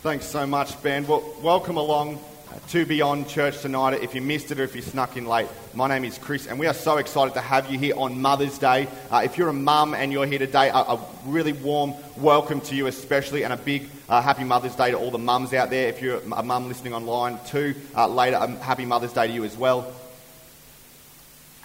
Thanks so much, Ben. Well, welcome along to Beyond Church tonight. If you missed it or if you snuck in late, my name is Chris, and we are so excited to have you here on Mother's Day. Uh, if you're a mum and you're here today, a, a, really warm welcome to you, especially, and a big uh, happy Mother's Day to all the mums out there. If you're a mum listening online too, uh, later, a happy Mother's Day to you as well.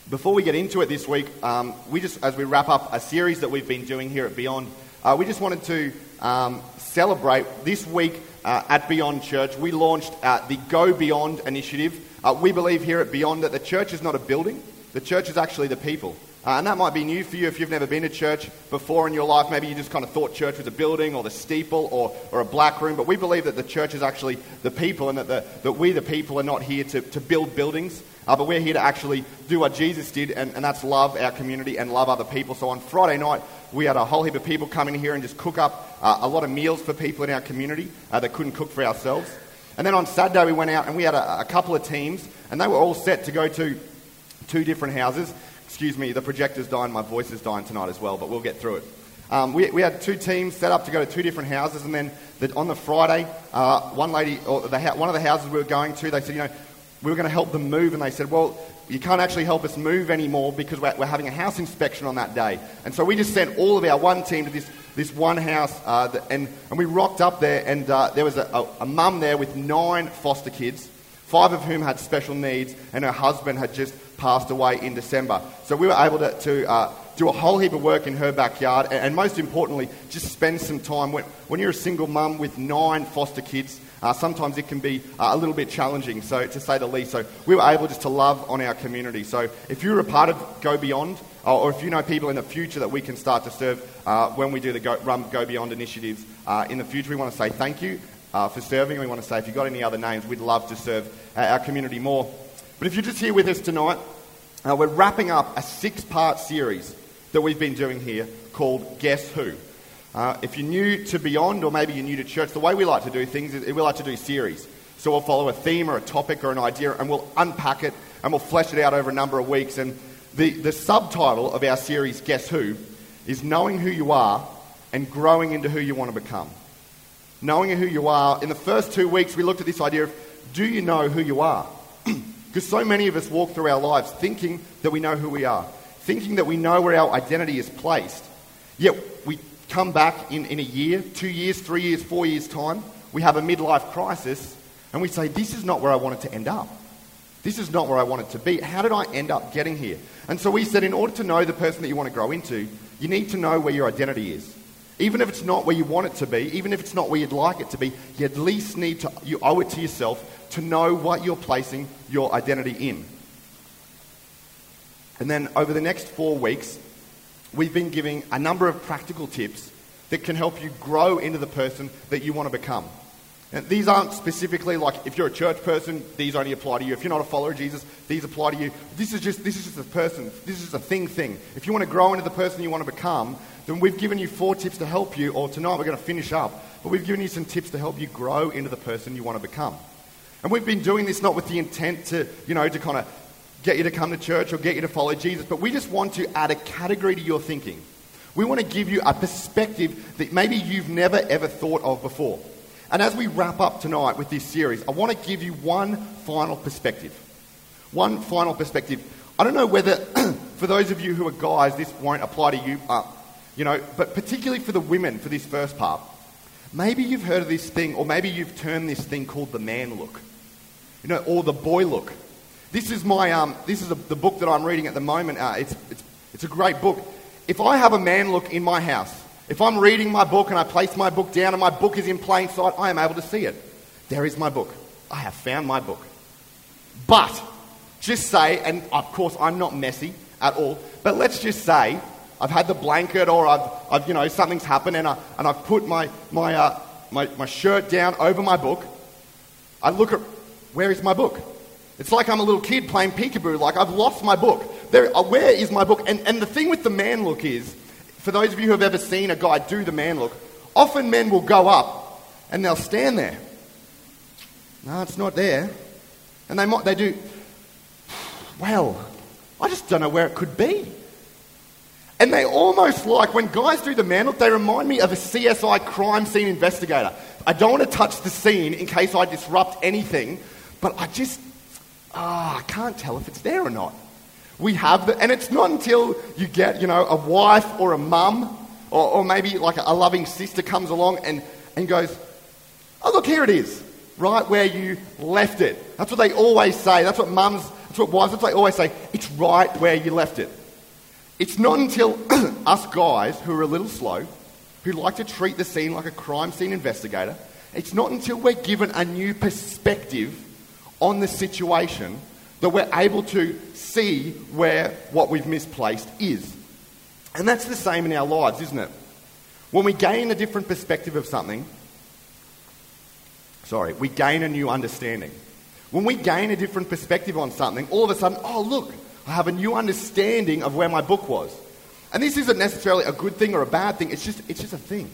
Before we get into it this week, um, we just, as we wrap up a series that we've been doing here at Beyond, uh, we just wanted to um, celebrate this week uh, at Beyond Church. We launched uh, the Go Beyond initiative. Uh, we believe here at Beyond that the church is not a building, the church is actually the people. Uh, and that might be new for you if you've never been to church before in your life. Maybe you just kind of thought church was a building or the steeple or, or a black room. But we believe that the church is actually the people and that, the, that we, the people, are not here to, to build buildings. Uh, but we're here to actually do what Jesus did, and, and that's love our community and love other people. So on Friday night, we had a whole heap of people come in here and just cook up uh, a lot of meals for people in our community uh, that couldn't cook for ourselves. And then on Saturday, we went out and we had a, a couple of teams, and they were all set to go to two different houses. Excuse me, the projector's dying, my voice is dying tonight as well, but we'll get through it. Um, we, we, had two teams set up to go to two different houses, and then the, on the Friday, uh, one lady, or the, one of the houses we were going to, they said, you know, we were going to help them move, and they said, well, you can't actually help us move anymore because we're, we're, having a house inspection on that day. And so we just sent all of our one team to this, this one house, uh, and, and we rocked up there, and uh, there was a, a, a mum there with nine foster kids, five of whom had special needs, and her husband had just passed away in December. So we were able to, to uh, do a whole heap of work in her backyard, and, and most importantly, just spend some time. When, when you're a single mum with nine foster kids, uh, sometimes it can be uh, a little bit challenging, so to say the least. So we were able just to love on our community. So if you're a part of Go Beyond, uh, or if you know people in the future that we can start to serve uh, when we do the Go, Run, Go Beyond initiatives uh, in the future, we want to say thank you for serving. We want to say if you've got any other names, we'd love to serve our community more. But if you're just here with us tonight, we're wrapping up a six part series that we've been doing here called Guess Who. Uh, if you're new to Beyond, or maybe you're new to church, the way we like to do things is we like to do series. So we'll follow a theme or a topic or an idea, and we'll unpack it and we'll flesh it out over a number of weeks. And the, the subtitle of our series, Guess Who, is Knowing Who You Are and Growing into Who You Want to Become. Knowing who you are. In the first two weeks, we looked at this idea of do you know who you are? Because so many of us walk through our lives thinking that we know who we are, thinking that we know where our identity is placed. Yet we come back in, in a year, two years, three years, four years' time, we have a midlife crisis, and we say, This is not where I wanted to end up. This is not where I wanted to be. How did I end up getting here? And so we said, in order to know the person that you want to grow into, you need to know where your identity is. Even if it's not where you want it to be, even if it's not where you'd like it to be, you at least need to, you owe it to yourself to know what you're placing your identity in. And then over the next four weeks, we've been giving a number of practical tips that can help you grow into the person that you want to become. And these aren't specifically like if you're a church person, these only apply to you. If you're not a follower of Jesus, these apply to you. This is just this is just a person. This is a thing thing. If you want to grow into the person you want to become, then we've given you four tips to help you. Or tonight we're going to finish up, but we've given you some tips to help you grow into the person you want to become. And we've been doing this not with the intent to, you know, to kind of get you to come to church or get you to follow Jesus, but we just want to add a category to your thinking. We want to give you a perspective that maybe you've never ever thought of before. And as we wrap up tonight with this series, I want to give you one final perspective. One final perspective. I don't know whether, for those of you who are guys, this won't apply to you, uh, you know, but particularly for the women for this first part. Maybe you've heard of this thing, or maybe you've termed this thing called the man look, you know, or the boy look. This is my um, this is a, the book that I'm reading at the moment. Uh, it's, it's it's a great book. If I have a man look in my house, if I'm reading my book and I place my book down and my book is in plain sight, I am able to see it. There is my book. I have found my book. But just say, and of course I'm not messy at all, but let's just say I've had the blanket or I've, I've you know, something's happened and, I, and I've put my, my, uh, my, my shirt down over my book. I look at, where is my book? It's like I'm a little kid playing peekaboo, like I've lost my book. There, uh, where is my book? And, and the thing with the man look is, for those of you who have ever seen a guy do the man look, often men will go up and they'll stand there. No, it's not there. And they might, they do, well, I just don't know where it could be. And they almost like, when guys do the man look, they remind me of a CSI crime scene investigator. I don't want to touch the scene in case I disrupt anything, but I just, ah, I can't tell if it's there or not. We have the, and it's not until you get, you know, a wife or a mum or, or maybe like a, a loving sister comes along and, and goes, oh, look, here it is, right where you left it. That's what they always say. That's what mums, that's what wives, that's what they always say. It's right where you left it. It's not until us guys who are a little slow, who like to treat the scene like a crime scene investigator, it's not until we're given a new perspective on the situation that we're able to see where what we've misplaced is. And that's the same in our lives, isn't it? When we gain a different perspective of something, sorry, we gain a new understanding. When we gain a different perspective on something, all of a sudden, oh, look, I have a new understanding of where my book was. And this isn't necessarily a good thing or a bad thing, it's just, it's just a thing.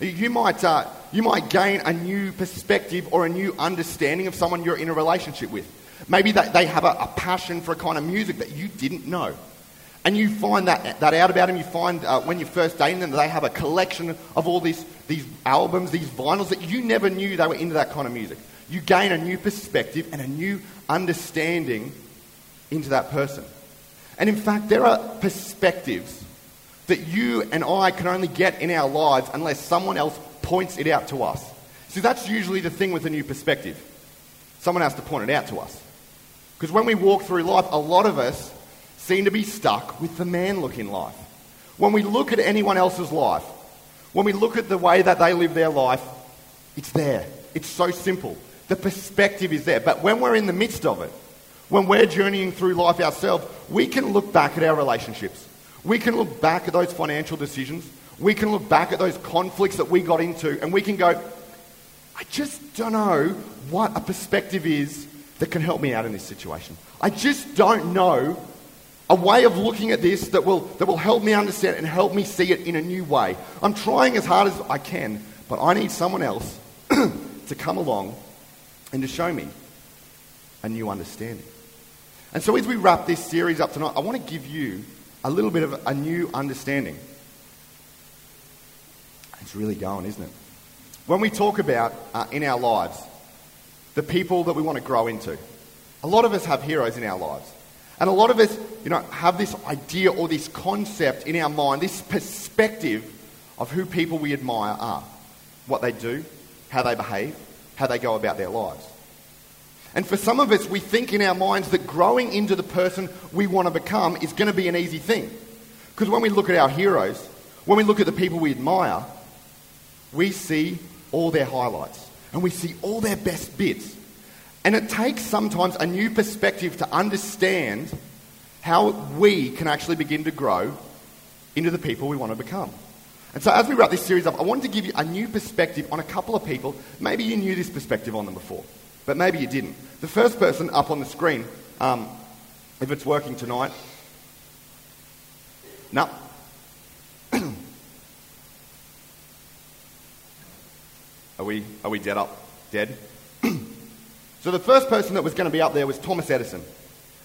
You might, uh, you might gain a new perspective or a new understanding of someone you're in a relationship with. Maybe they, they have a, a passion for a kind of music that you didn't know. And you find that, that out about them. You find uh, when you're first dating them, they have a collection of all these, these albums, these vinyls that you never knew they were into that kind of music. You gain a new perspective and a new understanding into that person. And in fact, there are perspectives that you and I can only get in our lives unless someone else points it out to us. See, that's usually the thing with a new perspective. Someone has to point it out to us. Because when we walk through life, a lot of us seem to be stuck with the man look in life. When we look at anyone else's life, when we look at the way that they live their life, it's there. It's so simple. The perspective is there. But when we're in the midst of it, when we're journeying through life ourselves, we can look back at our relationships. We can look back at those financial decisions. We can look back at those conflicts that we got into, and we can go, I just don't know what a perspective is that can help me out in this situation. I just don't know a way of looking at this that will, that will help me understand and help me see it in a new way. I'm trying as hard as I can, but I need someone else to come along and to show me a new understanding. And so, as we wrap this series up tonight, I want to give you a little bit of a new understanding. It's really going, isn't it? When we talk about uh, in our lives the people that we want to grow into, a lot of us have heroes in our lives. And a lot of us, you know, have this idea or this concept in our mind, this perspective of who people we admire are, what they do, how they behave, how they go about their lives. And for some of us, we think in our minds that growing into the person we want to become is going to be an easy thing. Because when we look at our heroes, when we look at the people we admire, we see all their highlights and we see all their best bits. And it takes sometimes a new perspective to understand how we can actually begin to grow into the people we want to become. And so, as we wrap this series up, I wanted to give you a new perspective on a couple of people. Maybe you knew this perspective on them before, but maybe you didn't. The first person up on the screen, um, if it's working tonight, no. are we are we dead up? Dead? so the first person that was going to be up there was Thomas Edison.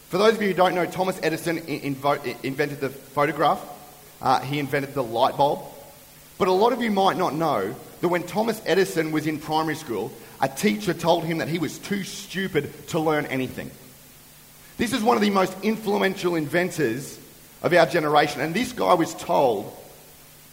For those of you who don't know, Thomas Edison invented the phonograph. Uh, he invented the light bulb. But a lot of you might not know that when Thomas Edison was in primary school, a teacher told him that he was too stupid to learn anything. This is one of the most influential inventors of our generation, and this guy was told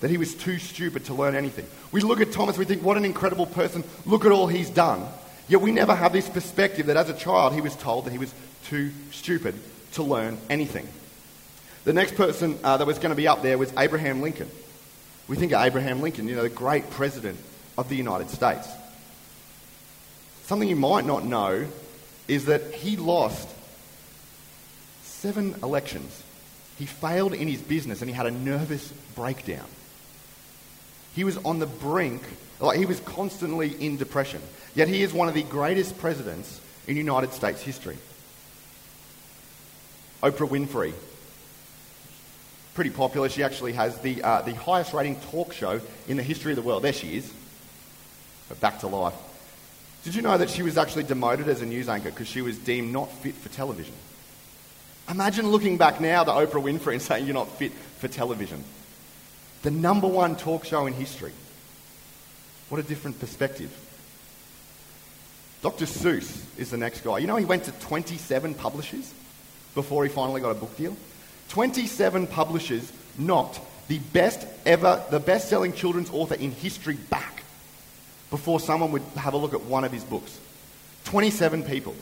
that he was too stupid to learn anything. We look at Thomas, we think, what an incredible person, look at all he's done. Yet we never have this perspective that as a child he was told that he was too stupid to learn anything. The next person uh, that was going to be up there was Abraham Lincoln. We think of Abraham Lincoln, you know, the great president of the United States. Something you might not know is that he lost seven elections. He failed in his business and he had a nervous breakdown. He was on the brink, like he was constantly in depression. Yet he is one of the greatest presidents in United States history. Oprah Winfrey. Pretty popular. She actually has the, uh, the highest rating talk show in the history of the world. There she is. But back to life. Did you know that she was actually demoted as a news anchor because she was deemed not fit for television? Imagine looking back now to Oprah Winfrey and saying you're not fit for television. The number one talk show in history. What a different perspective. Dr. Seuss is the next guy. You know, he went to 27 publishers before he finally got a book deal. 27 publishers knocked the best ever, the best selling children's author in history back before someone would have a look at one of his books. 27 people.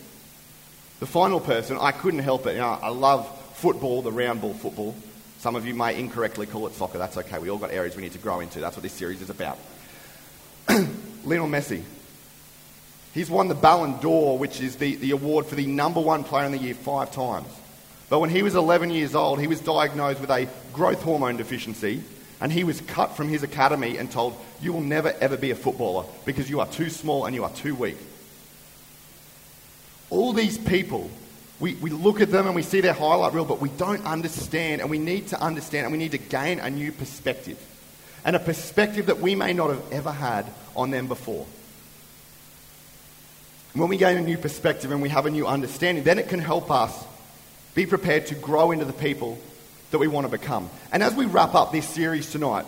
The final person, I couldn't help it. You know, I love football, the round ball football. Some of you may incorrectly call it soccer. That's okay. We all got areas we need to grow into. That's what this series is about. Lionel Messi. He's won the Ballon d'Or, which is the, the award for the number one player in the year, five times. But when he was 11 years old, he was diagnosed with a growth hormone deficiency, and he was cut from his academy and told, You will never ever be a footballer because you are too small and you are too weak. All these people, we, we look at them and we see their highlight reel, but we don't understand, and we need to understand, and we need to gain a new perspective. And a perspective that we may not have ever had on them before. When we gain a new perspective and we have a new understanding, then it can help us be prepared to grow into the people that we want to become. And as we wrap up this series tonight,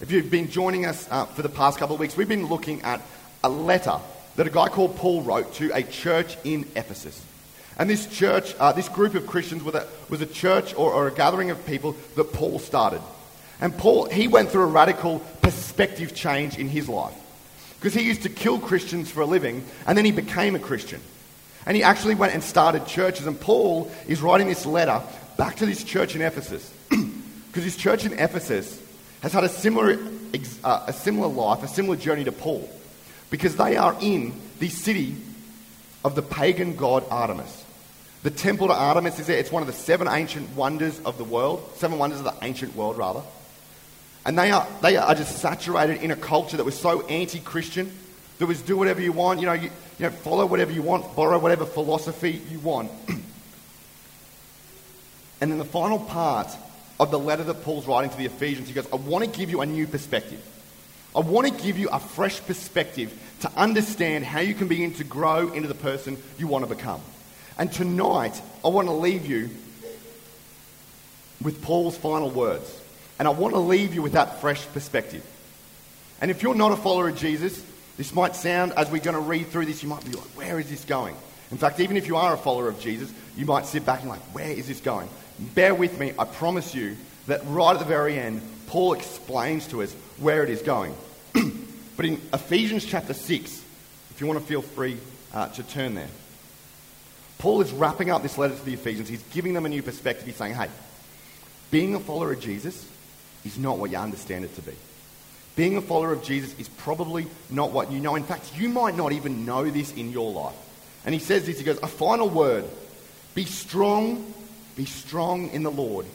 if you've been joining us uh, for the past couple of weeks, we've been looking at a letter that a guy called Paul wrote to a church in Ephesus. And this church, uh, this group of Christians was a, was a church or, or a gathering of people that Paul started. And Paul, he went through a radical perspective change in his life. Because he used to kill Christians for a living, and then he became a Christian. And he actually went and started churches. And Paul is writing this letter back to this church in Ephesus. Because this church in Ephesus has had a similar, uh, a similar life, a similar journey to Paul because they are in the city of the pagan god Artemis. The temple to Artemis is there. It's one of the seven ancient wonders of the world, seven wonders of the ancient world, rather. And they are, they are just saturated in a culture that was so anti Christian, that was do whatever you want, you know, you, you know, follow whatever you want, borrow whatever philosophy you want. and then the final part of the letter that Paul's writing to the Ephesians, he goes, I want to give you a new perspective. I want to give you a fresh perspective to understand how you can begin to grow into the person you want to become. And tonight, I want to leave you with Paul's final words. And I want to leave you with that fresh perspective. And if you're not a follower of Jesus, this might sound, as we're going to read through this, you might be like, where is this going? In fact, even if you are a follower of Jesus, you might sit back and like, where is this going? Bear with me, I promise you that right at the very end, Paul explains to us where it is going. but in Ephesians chapter 6, if you want to feel free uh, to turn there, Paul is wrapping up this letter to the Ephesians. He's giving them a new perspective. He's saying, hey, being a follower of Jesus is not what you understand it to be. Being a follower of Jesus is probably not what you know. In fact, you might not even know this in your life. And he says this he goes, A final word be strong, be strong in the Lord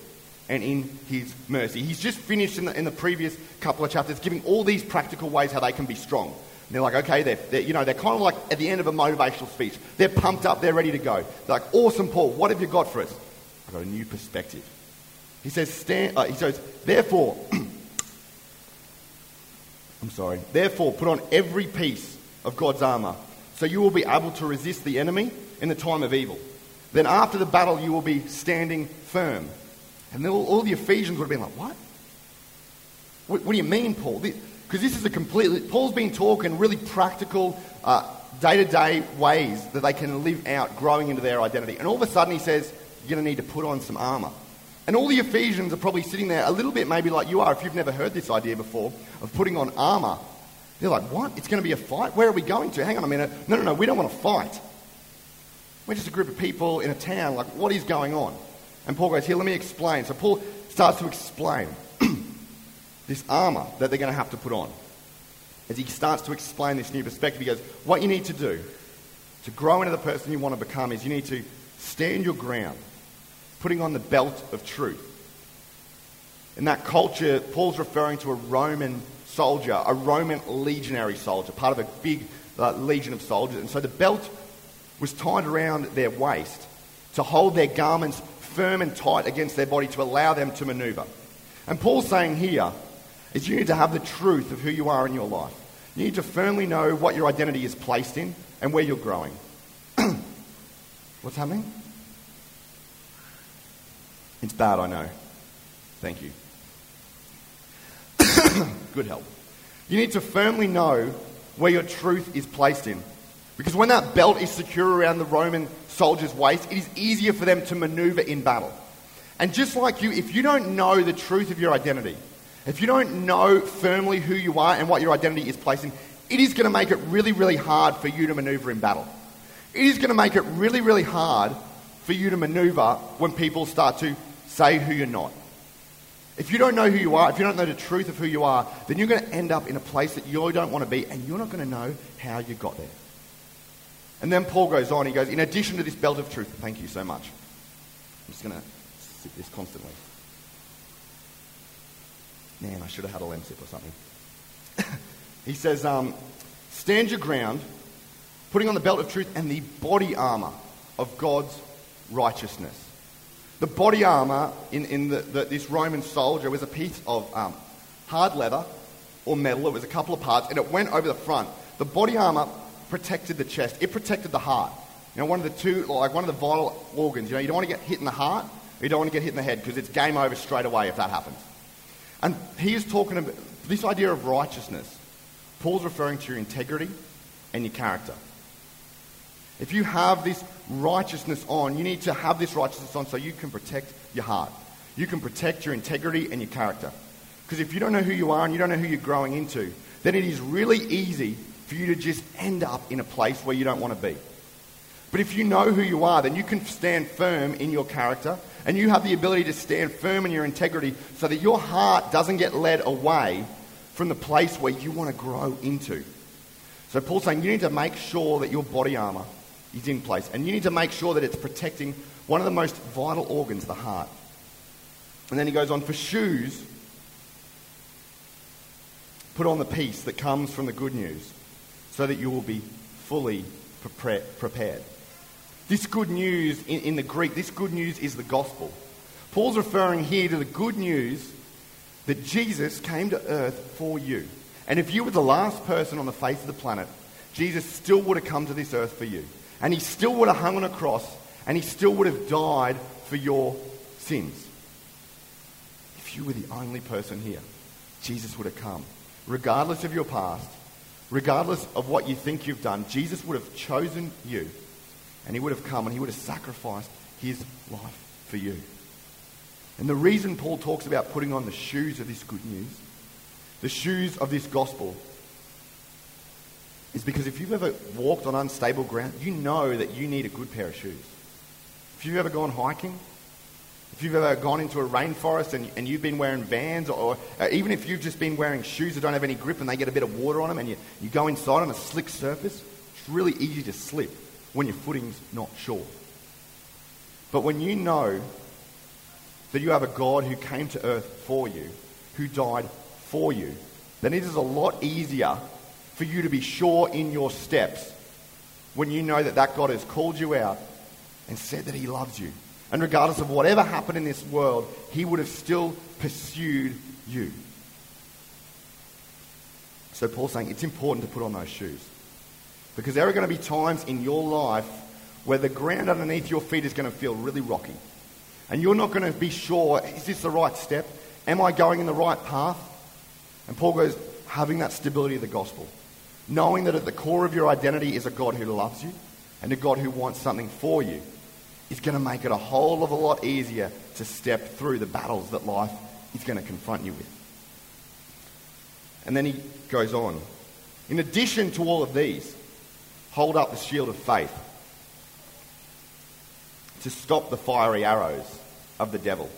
and in his mercy. He's just finished in the, in the previous couple of chapters giving all these practical ways how they can be strong. And they're like, okay, they're, they're, you know, they're kind of like at the end of a motivational speech. They're pumped up, they're ready to go. They're like, awesome, Paul, what have you got for us? I've got a new perspective. He says, stand, uh, he says, therefore, I'm sorry, therefore put on every piece of God's armor so you will be able to resist the enemy in the time of evil. Then after the battle, you will be standing firm. And all, all, the Ephesians would have been like, what? What, what do you mean, Paul? Because this, is a completely, Paul's been talking really practical, day to day ways that they can live out growing into their identity. And all of a sudden he says, you're going to need to put on some armor. And all the Ephesians are probably sitting there a little bit maybe like you are if you've never heard this idea before of putting on armor. They're like, what? It's going to be a fight? Where are we going to? Hang on a minute. No, no, no, we don't want to fight. We're just a group of people in a town. Like, what is going on? And Paul goes, Here, let me explain. So Paul starts to explain this armor that they're going to have to put on. As he starts to explain this new perspective, he goes, What you need to do to grow into the person you want to become is you need to stand your ground, putting on the belt of truth. In that culture, Paul's referring to a Roman soldier, a Roman legionary soldier, part of a big uh, legion of soldiers. And so the belt was tied around their waist to hold their garments firm and tight against their body to allow them to maneuver. And Paul's saying here is you need to have the truth of who you are in your life. You need to firmly know what your identity is placed in and where you're growing. What's happening? It's bad, I know. Thank you. Good help. You need to firmly know where your truth is placed in. Because when that belt is secure around the Roman soldier's waist, it is easier for them to maneuver in battle. And just like you, if you don't know the truth of your identity, if you don't know firmly who you are and what your identity is placed in, it is going to make it really, really hard for you to maneuver in battle. It is going to make it really, really hard for you to maneuver when people start to say who you're not. If you don't know who you are, if you don't know the truth of who you are, then you're going to end up in a place that you don't want to be, and you're not going to know how you got there. And then Paul goes on, he goes, in addition to this belt of truth, thank you so much. I'm just going to sip this constantly. Man, I should have had a lemsip or something. he says, um, stand your ground, putting on the belt of truth and the body armor of God's righteousness. The body armor in, in this Roman soldier was a piece of um, hard leather or metal. It was a couple of parts, and it went over the front. The body armor protected the chest. It protected the heart. You know, one of the two, like one of the vital organs. You know, you don't want to get hit in the heart, you don't want to get hit in the head because it's game over straight away if that happens. And he is talking about this idea of righteousness. Paul's referring to your integrity and your character. If you have this righteousness on, you need to have this righteousness on so you can protect your heart. You can protect your integrity and your character. Because if you don't know who you are and you don't know who you're growing into, then it is really easy for you to just end up in a place where you don't want to be. But if you know who you are, then you can stand firm in your character and you have the ability to stand firm in your integrity so that your heart doesn't get led away from the place where you want to grow into. So Paul's saying you need to make sure that your body armor is in place. And you need to make sure that it's protecting one of the most vital organs, the heart. And then he goes on for shoes, put on the peace that comes from the good news so that you will be fully prepared. This good news in, in the Greek, this good news is the gospel. Paul's referring here to the good news that Jesus came to earth for you. And if you were the last person on the face of the planet, Jesus still would have come to this earth for you. And he still would have hung on a cross and he still would have died for your sins. If you were the only person here, Jesus would have come. Regardless of your past, regardless of what you think you've done, Jesus would have chosen you and he would have come and he would have sacrificed his life for you. And the reason Paul talks about putting on the shoes of this good news, the shoes of this gospel, is because if you've ever walked on unstable ground, you know that you need a good pair of shoes. If you've ever gone hiking, if you've ever gone into a rainforest and, and you've been wearing vans, or, or uh, even if you've just been wearing shoes that don't have any grip and they get a bit of water on them and you, you go inside on a slick surface, it's really easy to slip when your footing's not sure. But when you know that you have a God who came to earth for you, who died for you, then it is a lot easier for you to be sure in your steps when you know that that God has called you out and said that he loves you. And regardless of whatever happened in this world, he would have still pursued you. So Paul's saying it's important to put on those shoes. Because there are going to be times in your life where the ground underneath your feet is going to feel really rocky. And you're not going to be sure, is this the right step? Am I going in the right path? And Paul goes, having that stability of the gospel knowing that at the core of your identity is a God who loves you and a God who wants something for you, is going to make it a whole of a lot easier to step through the battles that life is going to confront you with. And then he goes on. In addition to all of these, hold up the shield of faith to stop the fiery arrows of the devil.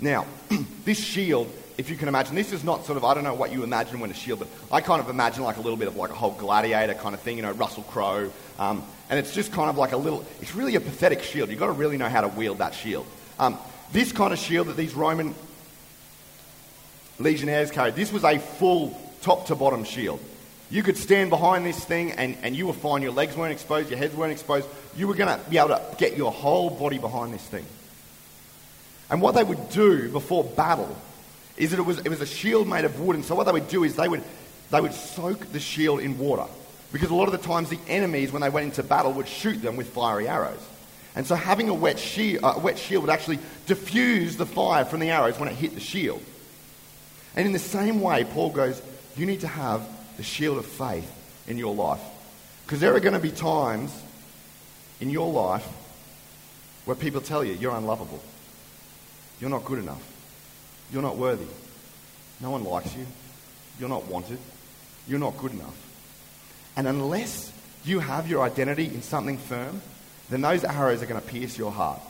Now, this shield if you can imagine, this is not sort of, I don't know what you imagine when a shield, but I kind of imagine like a little bit of like a whole gladiator kind of thing, you know, Russell Crowe. Um, and it's just kind of like a little, it's really a pathetic shield. You've got to really know how to wield that shield. Um, this kind of shield that these Roman legionnaires carried, this was a full top to bottom shield. You could stand behind this thing and, and you were fine. Your legs weren't exposed, your heads weren't exposed. You were going to be able to get your whole body behind this thing. And what they would do before battle is that it was, it was a shield made of wood. And so what they would do is they would, they would soak the shield in water. Because a lot of the times the enemies, when they went into battle, would shoot them with fiery arrows. And so having a wet, shield, uh, a wet shield would actually diffuse the fire from the arrows when it hit the shield. And in the same way, Paul goes, you need to have the shield of faith in your life. Because there are going to be times in your life where people tell you you're unlovable. You're not good enough. You're not worthy. No one likes you. You're not wanted. You're not good enough. And unless you have your identity in something firm, then those arrows are going to pierce your heart.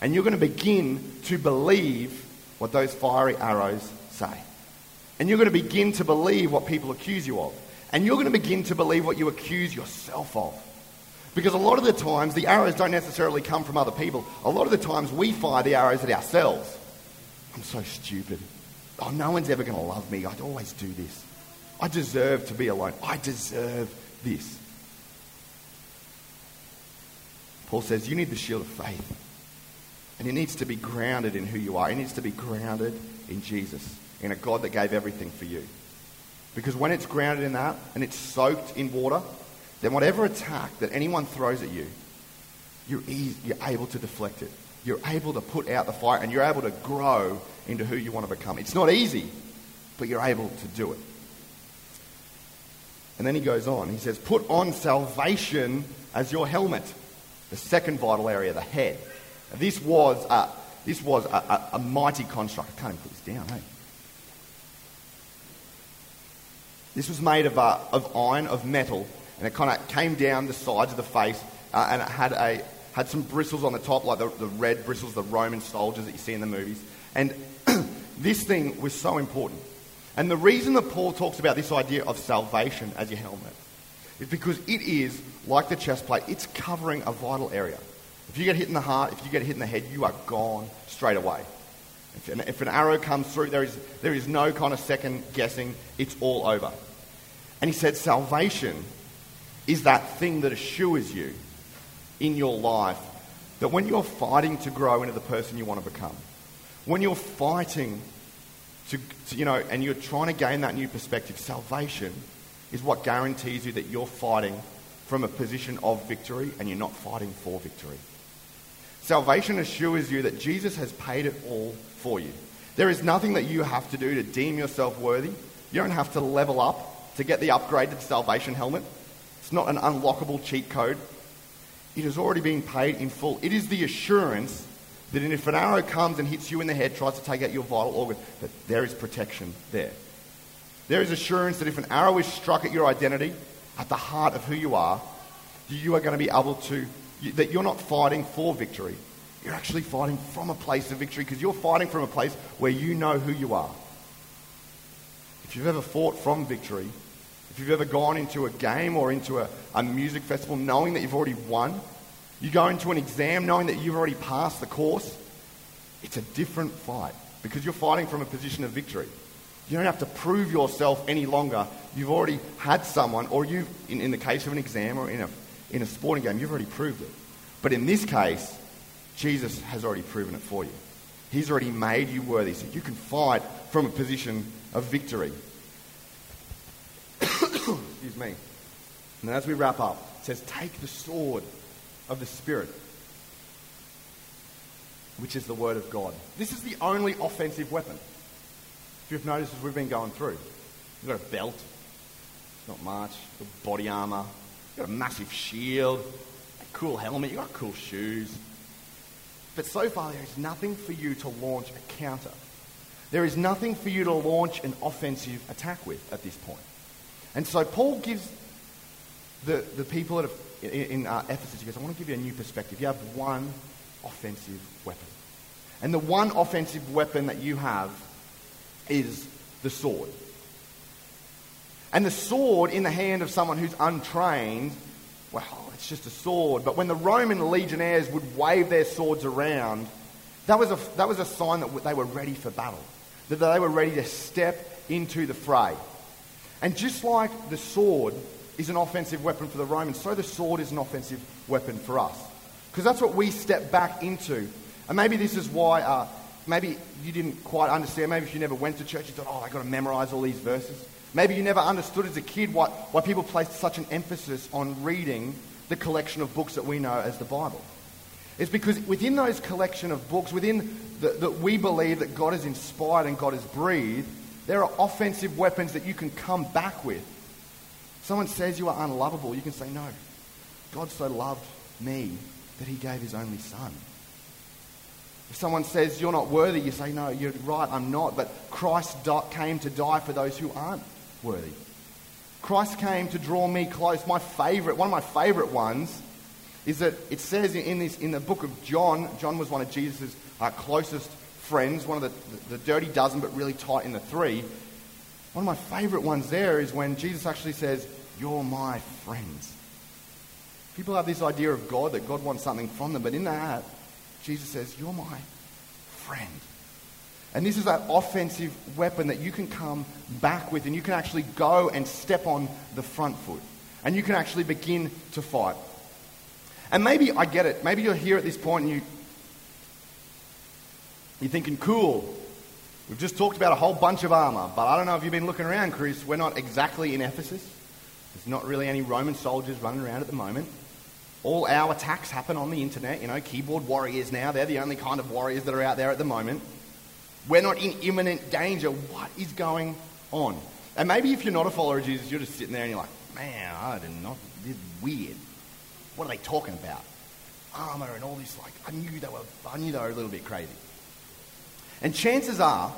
And you're going to begin to believe what those fiery arrows say. And you're going to begin to believe what people accuse you of. And you're going to begin to believe what you accuse yourself of. Because a lot of the times, the arrows don't necessarily come from other people. A lot of the times, we fire the arrows at ourselves. I'm so stupid. Oh, no one's ever going to love me. I'd always do this. I deserve to be alone. I deserve this. Paul says you need the shield of faith. And it needs to be grounded in who you are. It needs to be grounded in Jesus, in a God that gave everything for you. Because when it's grounded in that and it's soaked in water, then whatever attack that anyone throws at you, you're, easy, you're able to deflect it. You're able to put out the fire and you're able to grow into who you want to become. It's not easy, but you're able to do it. And then he goes on. He says, Put on salvation as your helmet. The second vital area, the head. this was, a, this was a, a, a mighty construct. I can't even put this down, hey? This was made of, uh, of iron, of metal, and it kind of came down the sides of the face, uh, and it had, a, had some bristles on the top, like the, the red bristles, the Roman soldiers that you see in the movies. And this thing was so important. And the reason that Paul talks about this idea of salvation as your helmet is because it is, like the chest plate, it's covering a vital area. If you get hit in the heart, if you get hit in the head, you are gone straight away. If an, if an arrow comes through, there is, there is no kind of second guessing, it's all over. And he said, salvation is that thing that assures you in your life that when you're fighting to grow into the person you want to become, when you're fighting to, to, you know, and you're trying to gain that new perspective, salvation is what guarantees you that you're fighting from a position of victory and you're not fighting for victory. Salvation assures you that Jesus has paid it all for you. There is nothing that you have to do to deem yourself worthy. You don't have to level up to get the upgraded salvation helmet. It's not an unlockable cheat code. It has already been paid in full. It is the assurance that if an arrow comes and hits you in the head, tries to take out your vital organ, that there is protection there. There is assurance that if an arrow is struck at your identity, at the heart of who you are, you are going to be able to, that you're not fighting for victory. You're actually fighting from a place of victory because you're fighting from a place where you know who you are. If you've ever fought from victory, if you've ever gone into a game or into a, a music festival knowing that you've already won, you go into an exam knowing that you've already passed the course. It's a different fight because you're fighting from a position of victory. You don't have to prove yourself any longer. You've already had someone, or you, in, in the case of an exam or in a, in a sporting game, you've already proved it. But in this case, Jesus has already proven it for you. He's already made you worthy, so you can fight from a position of victory. Excuse me. And as we wrap up, it says, Take the sword of the Spirit, which is the Word of God. This is the only offensive weapon. If you've noticed as we've been going through, you've got a belt, it's not much, you've got body armour, you've got a massive shield, a cool helmet, you've got cool shoes. But so far, there is nothing for you to launch a counter. There is nothing for you to launch an offensive attack with at this point. And so Paul gives the, the people have in uh, Ephesus, he goes, I want to give you a new perspective. You have one offensive weapon. And the one offensive weapon that you have is the sword. And the sword in the hand of someone who's untrained, well, it's just a sword. But when the Roman legionnaires would wave their swords around, that was a, that was a sign that they were ready for battle, that they were ready to step into the fray. And just like the sword is an offensive weapon for the Romans, so the sword is an offensive weapon for us. Because that's what we step back into. And maybe this is why, uh, maybe you didn't quite understand. Maybe if you never went to church, you thought, oh, I've got to memorize all these verses. Maybe you never understood as a kid why, why people placed such an emphasis on reading the collection of books that we know as the Bible. It's because within those collection of books, within that we believe that God has inspired and God has breathed, there are offensive weapons that you can come back with. Someone says you are unlovable, you can say, No. God so loved me that he gave his only son. If someone says you're not worthy, you say, No, you're right, I'm not. But Christ came to die for those who aren't worthy. Christ came to draw me close. My favorite, one of my favorite ones, is that it says in, this, in the book of John, John was one of Jesus' uh, closest friends, one of the, the, dirty dozen, but really tight in the three. One of my favorite ones there is when Jesus actually says, You're my friends. People have this idea of God, that God wants something from them, but in that, Jesus says, You're my friend. And this is that offensive weapon that you can come back with, and you can actually go and step on the front foot. And you can actually begin to fight. And maybe I get it. Maybe you're here at this point and you, you're thinking, cool, we've just talked about a whole bunch of armor, but I don't know if you've been looking around, Chris. We're not exactly in Ephesus. There's not really any Roman soldiers running around at the moment. All our attacks happen on the internet, you know, keyboard warriors now. They're the only kind of warriors that are out there at the moment. We're not in imminent danger. What is going on? And maybe if you're not a follower of Jesus, you're just sitting there and you're like, man, I did not, this is weird. What are they talking about? Armor and all this, like, I knew they were, I knew they were a little bit crazy. And chances are,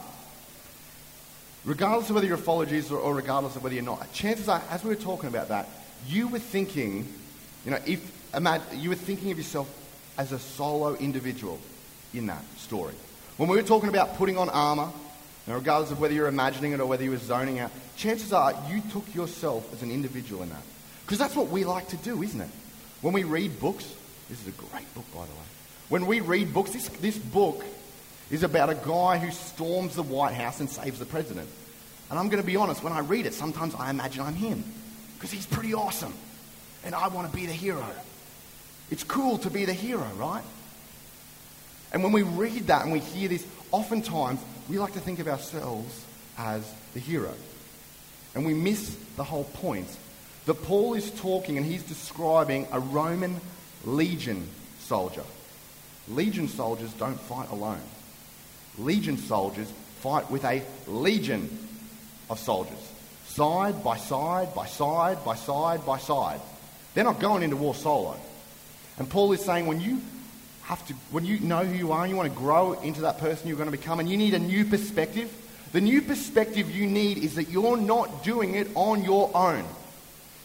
regardless of whether follower of Jesus or, or regardless of whether you're not, chances are, as we were talking about that, you were thinking, you know, if imagine, you were thinking of yourself as a solo individual in that story. When we were talking about putting on armor, now, regardless of whether you're imagining it or whether you were zoning out, chances are you took yourself as an individual in that. Because that's what we like to do, isn't it? When we read books, this is a great book, by the way. When we read books, this, this book is about a guy who storms the White House and saves the president. And I'm going to be honest, when I read it, sometimes I imagine I'm him. Because he's pretty awesome. And I want to be the hero. It's cool to be the hero, right? And when we read that and we hear this, oftentimes we like to think of ourselves as the hero. And we miss the whole point that Paul is talking and he's describing a Roman legion soldier. Legion soldiers don't fight alone. Legion soldiers fight with a legion of soldiers, side by side, by side, by side, by side. They're not going into war solo. And Paul is saying when you have to, when you know who you are and you want to grow into that person you're going to become, and you need a new perspective, the new perspective you need is that you're not doing it on your own.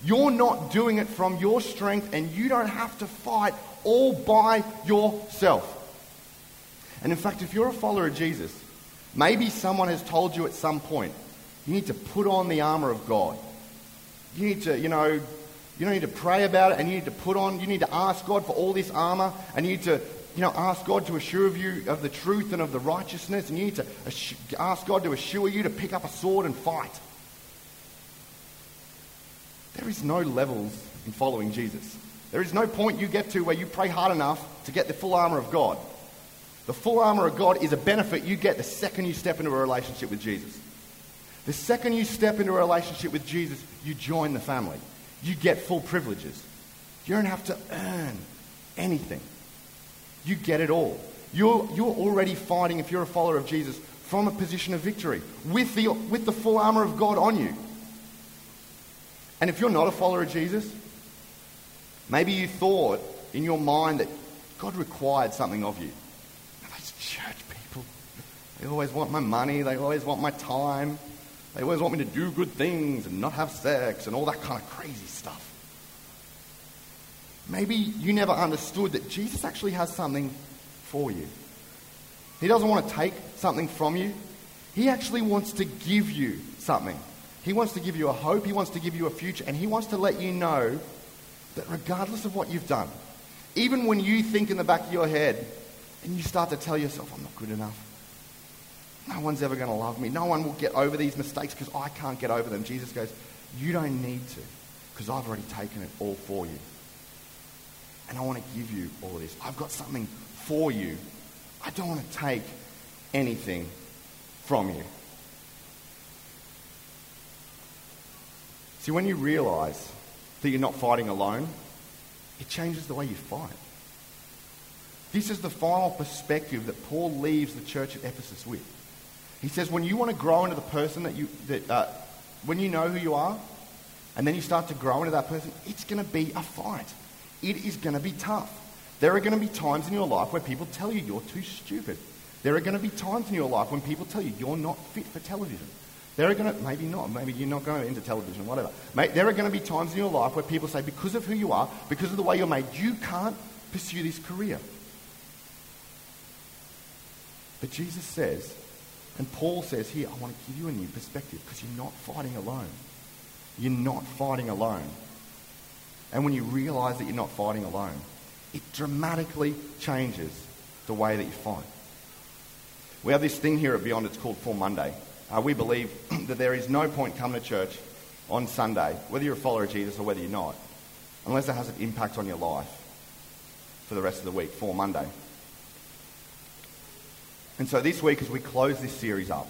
You're not doing it from your strength, and you don't have to fight all by yourself. And in fact, if you're a follower of Jesus, maybe someone has told you at some point, you need to put on the armor of God. You need to, you know, you don't need to pray about it and you need to put on, you need to ask God for all this armor and you need to, you know, ask God to assure you of the truth and of the righteousness and you need to ask God to assure you to pick up a sword and fight. There is no levels in following Jesus. There is no point you get to where you pray hard enough to get the full armor of God. The full armor of God is a benefit you get the second you step into a relationship with Jesus. The second you step into a relationship with Jesus, you join the family you get full privileges. You don't have to earn anything. You get it all. You're, you're already fighting, if you're a follower of Jesus, from a position of victory with the, with the full armor of God on you. And if you're not a follower of Jesus, maybe you thought in your mind that God required something of you. They always want my money, they always want my time. They always want me to do good things and not have sex and all that kind of crazy stuff. Maybe you never understood that Jesus actually has something for you. He doesn't want to take something from you, He actually wants to give you something. He wants to give you a hope, He wants to give you a future, and He wants to let you know that regardless of what you've done, even when you think in the back of your head and you start to tell yourself, I'm not good enough, no one's ever going to love me. No one will get over these mistakes because I can't get over them. Jesus goes, You don't need to because I've already taken it all for you. And I want to give you all this. I've got something for you. I don't want to take anything from you. See, when you realize that you're not fighting alone, it changes the way you fight. This is the final perspective that Paul leaves the church at Ephesus with. He says, when you want to grow into the person that you, that, uh, when you know who you are, and then you start to grow into that person, it's going to be a fight. It is going to be tough. There are going to be times in your life where people tell you you're too stupid. There are going to be times in your life when people tell you you're not fit for television. There are going to, maybe not, maybe you're not going into television, whatever. Mate, there are going to be times in your life where people say, because of who you are, because of the way you're made, you can't pursue this career. But Jesus says, and Paul says here, I want to give you a new perspective because you're not fighting alone. You're not fighting alone. And when you realize that you're not fighting alone, it dramatically changes the way that you fight. We have this thing here at Beyond, it's called Form Monday. Uh, we believe that there is no point coming to church on Sunday, whether you're a follower of Jesus or whether you're not, unless it has an impact on your life for the rest of the week, Form Monday. And so this week, as we close this series up,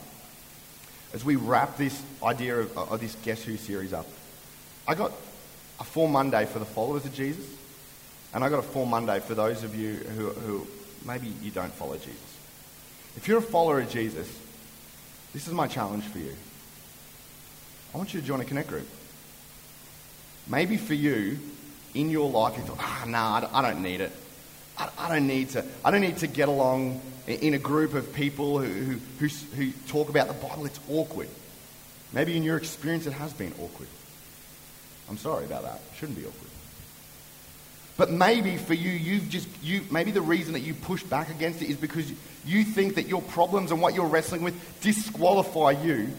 as we wrap this idea of, of this Guess Who series up, I got a Form Monday for the followers of Jesus, and I got a Form Monday for those of you who, who maybe you don't follow Jesus. If you're a follower of Jesus, this is my challenge for you. I want you to join a connect group. Maybe for you, in your life, you thought, ah, no, nah, I don't need it. I, don't need to. I don't need to get along in a group of people who, who, who talk about the Bible. It's awkward. Maybe in your experience, it has been awkward. I'm sorry about that. It shouldn't be awkward. But maybe for you, you've just, you, maybe the reason that you pushed back against it is because you think that your problems and what you're wrestling with disqualify you.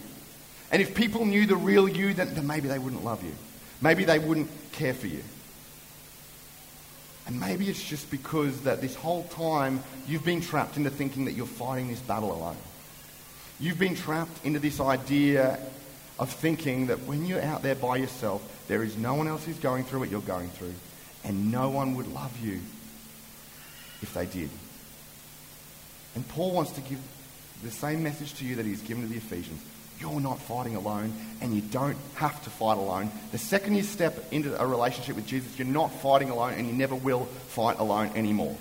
And if people knew the real you, then, then maybe they wouldn't love you. Maybe they wouldn't care for you. And maybe it's just because that this whole time you've been trapped into thinking that you're fighting this battle alone. You've been trapped into this idea of thinking that when you're out there by yourself, there is no one else who's going through what you're going through, and no one would love you if they did. And Paul wants to give the same message to you that he's given to the Ephesians. You're not fighting alone, and you don't have to fight alone. The second you step into a relationship with Jesus, you're not fighting alone, and you never will fight alone anymore.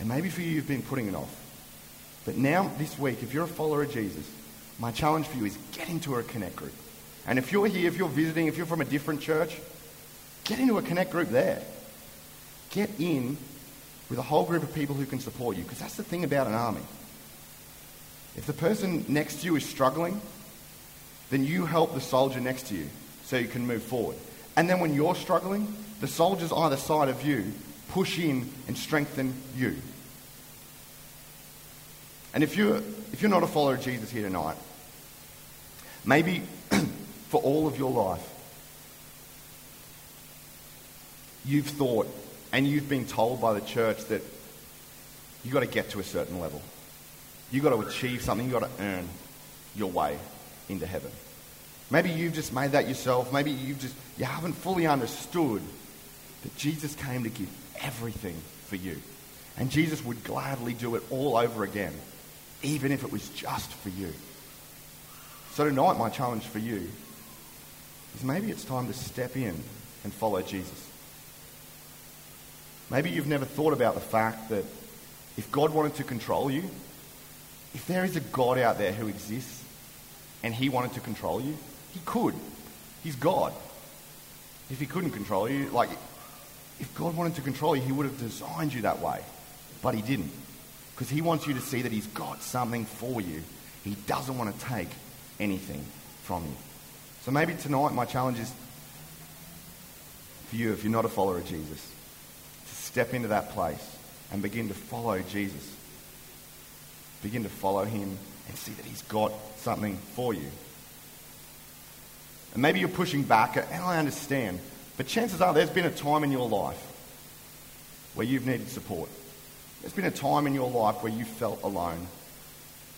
And maybe for you, you've been putting it off. But now, this week, if you're a follower of Jesus, my challenge for you is get into a connect group. And if you're here, if you're visiting, if you're from a different church, get into a connect group there. Get in with a whole group of people who can support you, because that's the thing about an army. If the person next to you is struggling, then you help the soldier next to you so you can move forward. And then when you're struggling, the soldiers either side of you push in and strengthen you. And if you're, if you're not a follower of Jesus here tonight, maybe for all of your life, you've thought and you've been told by the church that you've got to get to a certain level. You've got to achieve something. You've got to earn your way into heaven. Maybe you've just made that yourself. Maybe you've just, you haven't fully understood that Jesus came to give everything for you. And Jesus would gladly do it all over again, even if it was just for you. So tonight, my challenge for you is maybe it's time to step in and follow Jesus. Maybe you've never thought about the fact that if God wanted to control you, if there is a God out there who exists and he wanted to control you, he could. He's God. If he couldn't control you, like, if God wanted to control you, he would have designed you that way. But he didn't. Because he wants you to see that he's got something for you. He doesn't want to take anything from you. So maybe tonight my challenge is for you, if you're not a follower of Jesus, to step into that place and begin to follow Jesus begin to follow him and see that he's got something for you. And maybe you're pushing back, and I understand, but chances are there's been a time in your life where you've needed support. There's been a time in your life where you felt alone,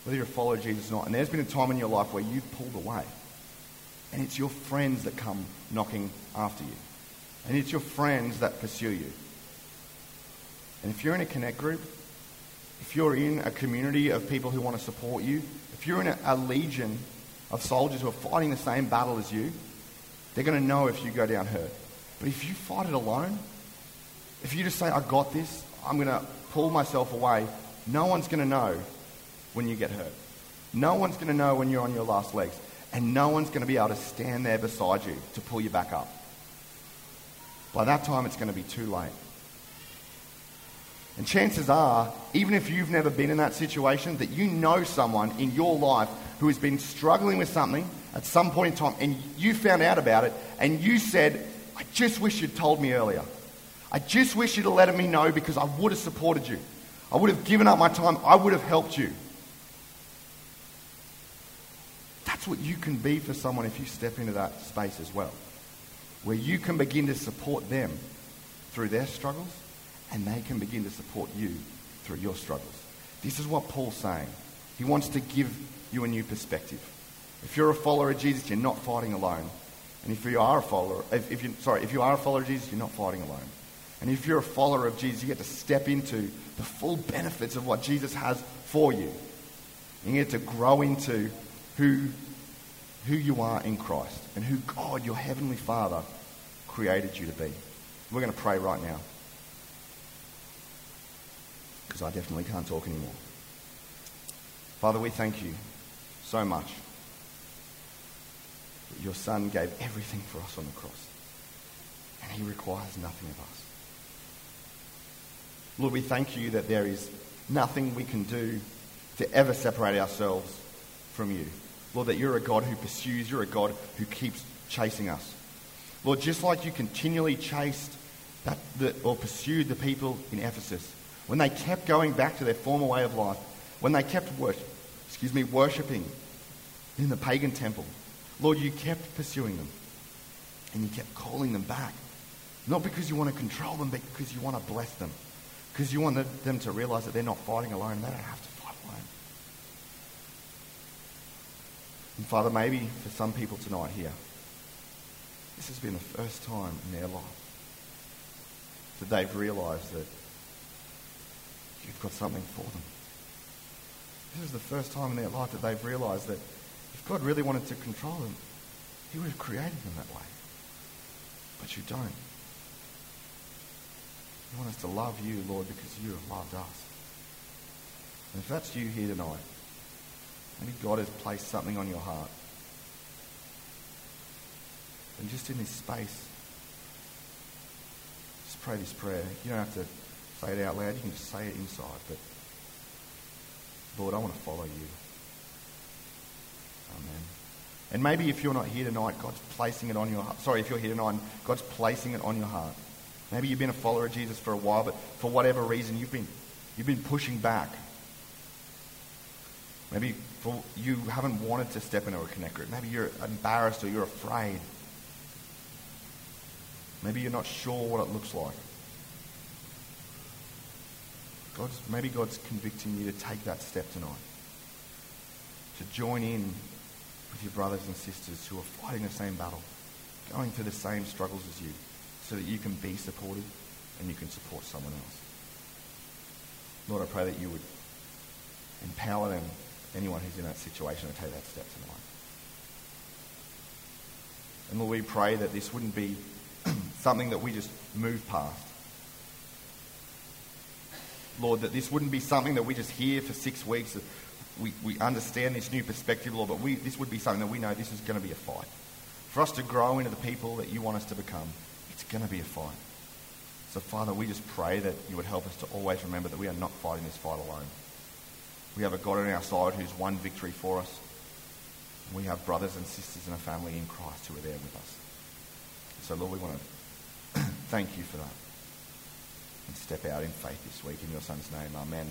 whether follower of Jesus or not. And there's been a time in your life where you've pulled away. And it's your friends that come knocking after you. And it's your friends that pursue you. And if you're in a connect group, if you're in a community of people who want to support you, if you're in a, a legion of soldiers who are fighting the same battle as you, they're going to know if you go down hurt. But if you fight it alone, if you just say, I got this, I'm going to pull myself away, no one's going to know when you get hurt. No one's going to know when you're on your last legs. And no one's going to be able to stand there beside you to pull you back up. By that time, it's going to be too late. And chances are, even if you've never been in that situation, that you know someone in your life who has been struggling with something at some point in time and you found out about it and you said, I just wish you'd told me earlier. I just wish you'd have let me know because I would have supported you. I would have given up my time. I would have helped you. That's what you can be for someone if you step into that space as well, where you can begin to support them through their struggles and they can begin to support you through your struggles. This is what Paul's saying. He wants to give you a new perspective. If you're a follower of Jesus, you're not fighting alone. And if you are a follower, if, if you sorry, if you are a follower of Jesus, you're not fighting alone. And if you're a follower of Jesus, you get to step into the full benefits of what Jesus has for you. You get to grow into who, who you are in Christ and who God, your Heavenly Father, created you to be. We're going to pray right now because I definitely can't talk anymore. Father, we thank you so much that your Son gave everything for us on the cross, and he requires nothing of us. Lord, we thank you that there is nothing we can do to ever separate ourselves from you. Lord, that you're a God who pursues, you're a God who keeps chasing us. Lord, just like you continually chased that, the, or pursued the people in Ephesus, when they kept going back to their former way of life, when they kept worship, excuse me, worshipping in the pagan temple, Lord, you kept pursuing them and you kept calling them back. Not because you want to control them, but because you want to bless them. Because you want them to realize that they're not fighting alone. They don't have to fight alone. And Father, maybe for some people tonight here, this has been the first time in their life that they've realized that you've got something for them. This is the first time in their life that they've realized that if God really wanted to control them, he would have created them that way. But you don't. You want us to love you, Lord, because you have loved us. And if that's you here tonight, maybe God has placed something on your heart. And just in this space, just pray this prayer. You don't have to say it out loud. You can just say it inside. But Lord, I want to follow you. Amen. And maybe if you're not here tonight, God's placing it on your heart. Sorry, if you're here tonight, God's placing it on your heart. Maybe you've been a follower of Jesus for a while, but for whatever reason, you've been, you've been pushing back. Maybe for, you haven't wanted to step into a connect group. Maybe you're embarrassed or you're afraid. Maybe you're not sure what it looks like. God's, maybe God's convicting you to take that step tonight. To join in with your brothers and sisters who are fighting the same battle, going through the same struggles as you, so that you can be supported and you can support someone else. Lord, I pray that you would empower them, anyone who's in that situation, to take that step tonight. And Lord, we pray that this wouldn't be something that we just move past. Lord, that this wouldn't be something that we just hear for six weeks. We, we understand this new perspective, Lord, but we, this would be something that we know this is going to be a fight. For us to grow into the people that you want us to become, it's going to be a fight. So, Father, we just pray that you would help us to always remember that we are not fighting this fight alone. We have a God on our side who's won victory for us. We have brothers and sisters and a family in Christ who are there with us. So, Lord, we want to thank you for that and step out in faith this week in your Son's name. Amen.